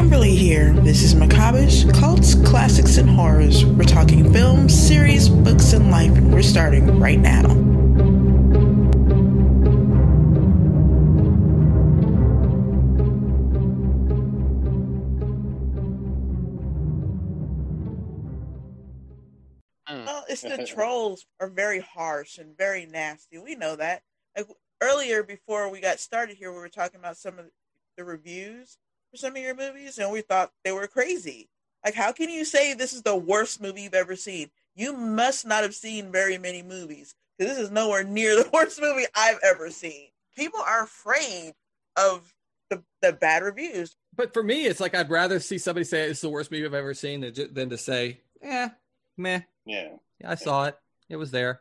Kimberly here. This is Macabrish, Cults, Classics, and Horrors. We're talking films, series, books, and life, and we're starting right now. Mm. Well, it's the trolls are very harsh and very nasty. We know that. Like earlier, before we got started here, we were talking about some of the reviews for some of your movies, and we thought they were crazy. Like, how can you say this is the worst movie you've ever seen? You must not have seen very many movies because this is nowhere near the worst movie I've ever seen. People are afraid of the, the bad reviews. But for me, it's like I'd rather see somebody say it's the worst movie I've ever seen than, ju- than to say, eh, meh, Yeah. yeah, I saw it. It was there.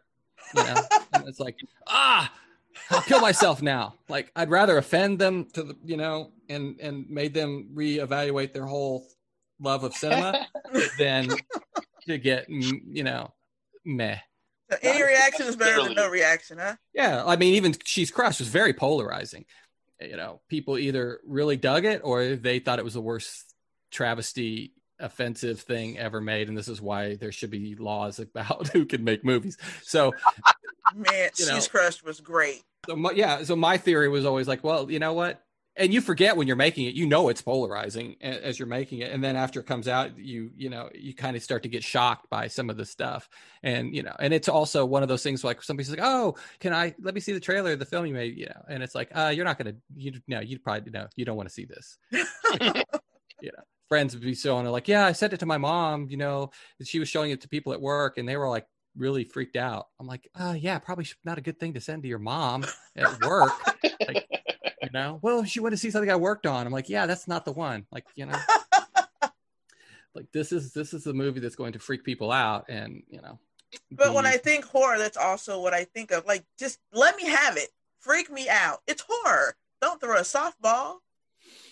Yeah. it's like, ah, I'll kill myself now. Like I'd rather offend them to the, you know, and and made them reevaluate their whole love of cinema than to get, mm, you know, meh. So any reaction is better than no reaction, huh? Yeah, I mean, even She's Crushed was very polarizing. You know, people either really dug it or they thought it was the worst travesty, offensive thing ever made, and this is why there should be laws about who can make movies. So, Man, You know. She's Crushed was great. so my, yeah, so my theory was always like, well, you know what? And you forget when you're making it, you know it's polarizing as you're making it, and then after it comes out, you you know you kind of start to get shocked by some of the stuff, and you know, and it's also one of those things like somebody's like, oh, can I let me see the trailer of the film you made, you know, and it's like, uh, you're not gonna, you know, you probably no, you don't want to see this. you know, friends would be showing it like, yeah, I sent it to my mom, you know, she was showing it to people at work, and they were like really freaked out. I'm like, uh, yeah, probably not a good thing to send to your mom at work. like, you know, well, she wanted to see something I worked on, I'm like, yeah, that's not the one. Like, you know, like this is this is the movie that's going to freak people out, and you know. But when I think horror, that's also what I think of. Like, just let me have it. Freak me out. It's horror. Don't throw a softball.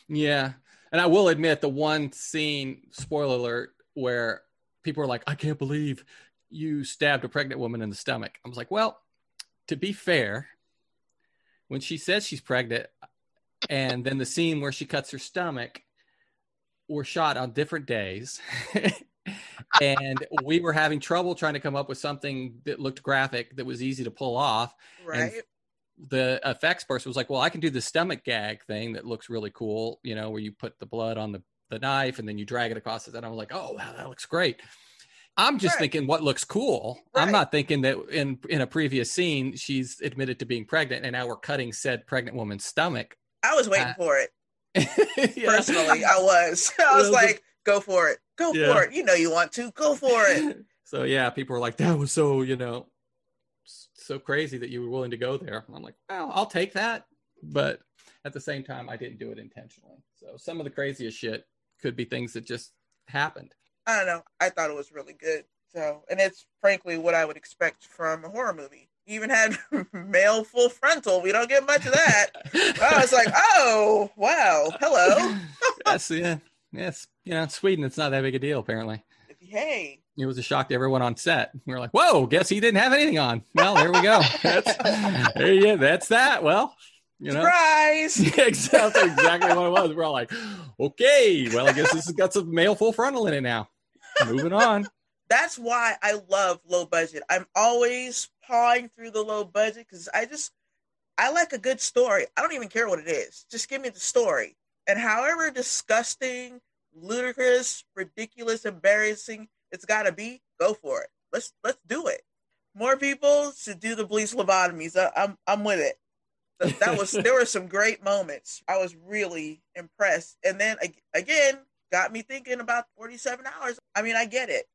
Yeah. And I will admit the one scene, spoiler alert, where people are like, I can't believe you stabbed a pregnant woman in the stomach. I was like, well, to be fair, when she says she's pregnant, and then the scene where she cuts her stomach were shot on different days. and we were having trouble trying to come up with something that looked graphic that was easy to pull off Right. the effects person was like, "Well, I can do the stomach gag thing that looks really cool, you know, where you put the blood on the, the knife and then you drag it across it." And I was like, "Oh, wow, that looks great." I'm just Right. thinking what looks cool. I'm not thinking that in in a previous scene she's admitted to being pregnant and now we're cutting said pregnant woman's stomach. I was waiting Uh, for it. Yeah. Personally, I was. I was like, go for it. Go Yeah. for it. You know you want to. Go for it. so yeah, people were like, "That was so you know, so crazy that you were willing to go there." And I'm like, "Well, I'll take that," but at the same time, I didn't do it intentionally. So some of the craziest shit could be things that just happened. I don't know. I thought it was really good. So, and it's frankly what I would expect from a horror movie. Even had male full frontal. We don't get much of that. I was like, oh, wow. Hello. yes, yeah, yes. You know, Sweden, it's not that big a deal. Apparently, Hey. it was a shock to everyone on set. We were like, "Whoa, guess he didn't have anything on." Well, there we go. That's there you. That's that. Well, you know. Surprise. Yeah, exactly, exactly what it was. We're all like, okay, well, I guess this has got some male full frontal in it now. Moving on. That's why I love low budget. I'm always pawing through the low budget because I just I like a good story. I don't even care what it is. Just give me the story. And however disgusting, ludicrous, ridiculous, embarrassing it's gotta be, go for it. Let's let's do it. More people should do the police lobotomies. I, I'm I'm with it. That was there were some great moments. I was really impressed. And then again, got me thinking about 47 hours. I mean, I get it.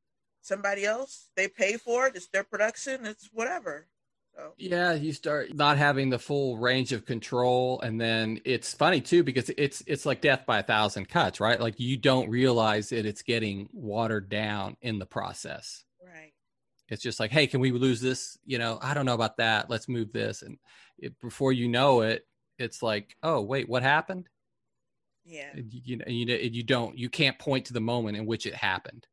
Somebody else, they pay for it. It's their production. It's whatever. So Yeah, you start not having the full range of control, and then it's funny too because it's it's like death by a thousand cuts, right? Like you don't realize that it's getting watered down in the process. right. It's just like, hey, can we lose this? You know, I don't know about that. Let's move this, and it, before you know it, it's like, oh wait, what happened? Yeah. And you, you know, you you don't you can't point to the moment in which it happened.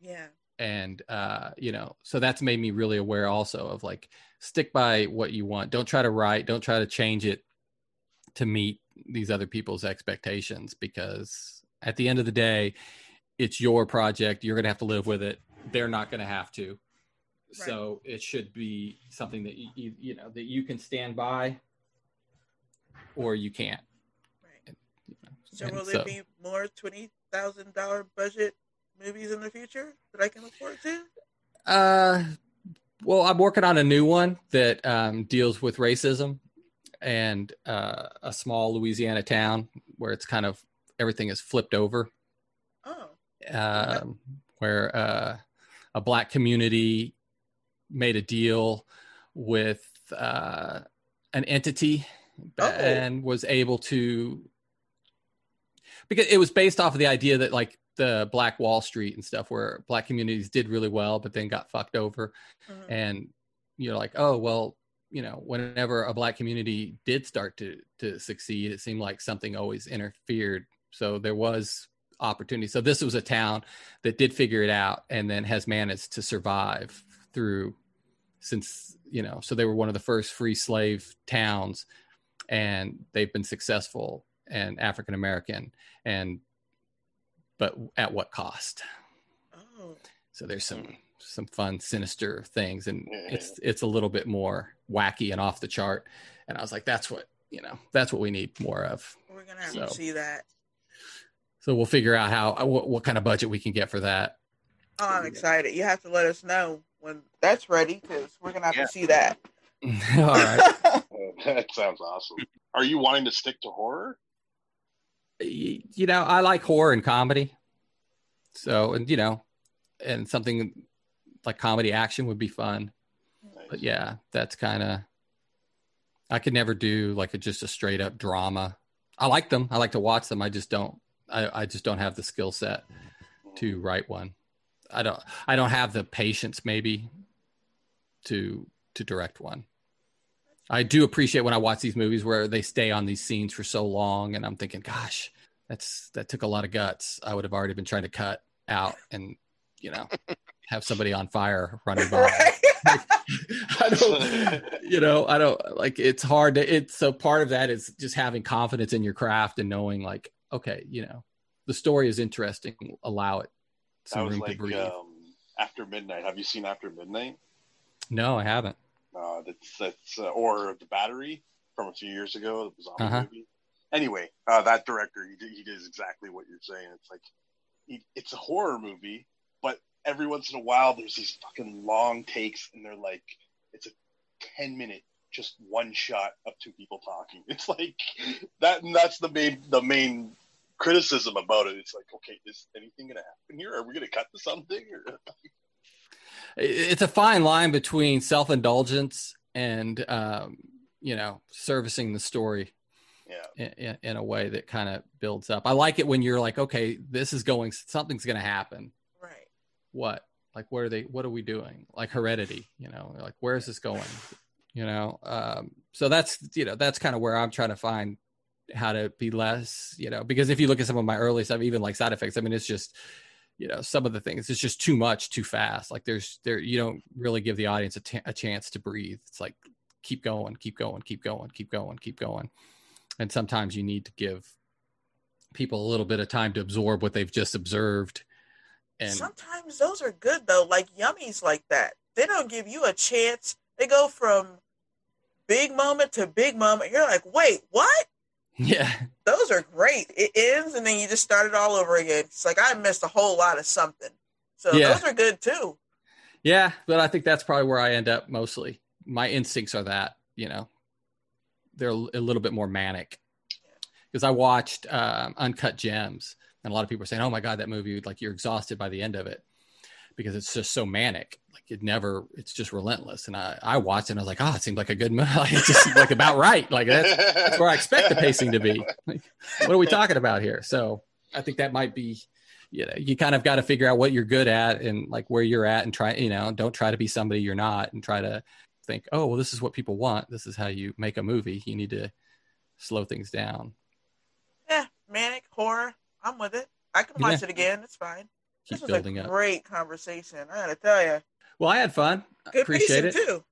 Yeah. and uh you know so that's made me really aware also of like stick by what you want don't try to write don't try to change it to meet these other people's expectations because At the end of the day, it's your project. You're going to have to live with it. They're not going to have to. Right. So it should be something that you, you, you know that you can stand by, or you can't. So will there be more twenty thousand dollar budget movies in the future that I can look forward to? Uh, well, I'm working on a new one that um, deals with racism and uh, a small Louisiana town where it's kind of everything is flipped over. Oh. Um, where uh, a black community made a deal with uh, an entity oh. and was able to because it was based off of the idea that like the Black Wall Street and stuff, where black communities did really well, but then got fucked over. Mm-hmm. And you're like, oh well, you know, whenever a black community did start to to succeed, it seemed like something always interfered. So there was opportunity. So this was a town that did figure it out and then has managed to survive through since you know. So they were one of the first free slave towns, and they've been successful and African American and but at what cost? Oh. So there's some some fun, sinister things, and it's it's a little bit more wacky and off the chart. And I was like, that's what you know, that's what we need more of. We're gonna have so, to see that. So we'll figure out how uh, what, what kind of budget we can get for that. Oh, I'm excited. You have to let us know when that's ready because we're gonna have yeah. to see that. All right. that sounds awesome. Are you wanting to stick to horror? You know, I like horror and comedy. So, and you know, and something like comedy action would be fun. Nice. But yeah, that's kind of I could never do like a just a straight up drama. I like them. I like to watch them. I just don't I, I just don't have the skill set to mm-hmm. write one. I don't I don't have the patience maybe to to direct one. I do appreciate when I watch these movies where they stay on these scenes for so long, and I'm thinking, gosh, that's that took a lot of guts. I would have already been trying to cut out and you know have somebody on fire running by. Like, I don't, you know, I don't like. It's hard to. It's so part of that is just having confidence in your craft and knowing, like, okay, you know, the story is interesting. Allow it some room like, to breathe. Um, After Midnight. Have you seen After Midnight? No, I haven't. Uh, that's that's uh, or the battery from a few years ago. It was on uh-huh. movie. Anyway, uh, that director he did, he does exactly what you're saying. It's like he, it's a horror movie, but every once in a while there's these fucking long takes, and they're like it's a ten minute just one shot of two people talking. It's like that, and that's the main the main criticism about it. It's like, okay, is anything going to happen here? Are we going to cut to something? Or it's a fine line between self indulgence and um, you know servicing the story. Yeah. In, in a way that kind of builds up. I like it when you're like, okay, this is going, something's going to happen. Right. What? Like, what are they? What are we doing? Like Heredity, you know, like where is this going? You know, um, so that's you know that's kind of where I'm trying to find how to be less, you know, because if you look at some of my early stuff, even like SideFX, I mean, it's just you know some of the things. It's just too much too fast. Like there's there you don't really give the audience a, t- a chance to breathe. It's like keep going keep going keep going keep going keep going. And sometimes you need to give people a little bit of time to absorb what they've just observed. And sometimes those are good though. Like yummies like that. They don't give you a chance. They go from big moment to big moment. You're like wait what yeah. Those are great. It ends and then you just start it all over again. It's like I missed a whole lot of something. So yeah. those are good too. Yeah, but I think that's probably where I end up mostly. My instincts are that, you know, they're a little bit more manic. Because I watched um, Uncut Gems, and a lot of people are saying, "Oh my god, that movie! Like you're exhausted by the end of it." Because it's just so manic. Like it never, it's just relentless. And I, I watched it and I was like, oh, it seemed like a good movie. Like, it just seemed like about right. Like that's, that's where I expect the pacing to be. Like, what are we talking about here? So I think that might be, you know, you kind of got to figure out what you're good at and like where you're at and try, you know, don't try to be somebody you're not and try to think, oh, well, this is what people want. This is how you make a movie. You need to slow things down. Yeah, manic horror. I'm with it. I can watch yeah. it again. It's fine keep this building up. Great conversation. I gotta tell you. Well, I had fun. Good Appreciate it too.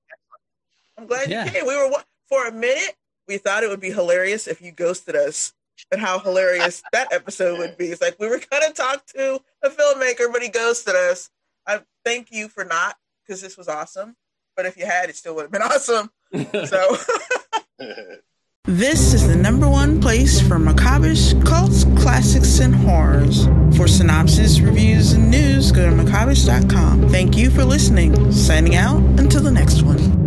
I'm glad yeah. you came. We were for a minute. We thought it would be hilarious if you ghosted us and how hilarious that episode would be. It's like we were gonna talk to a filmmaker, but he ghosted us. I thank you for not, because this was awesome. But if you had, it still would have been awesome. So This is the number one place for macabrish cults, classics, and horrors. For synopsis, reviews, and news, go to macabrish.com. Thank you for listening. Signing out until the next one.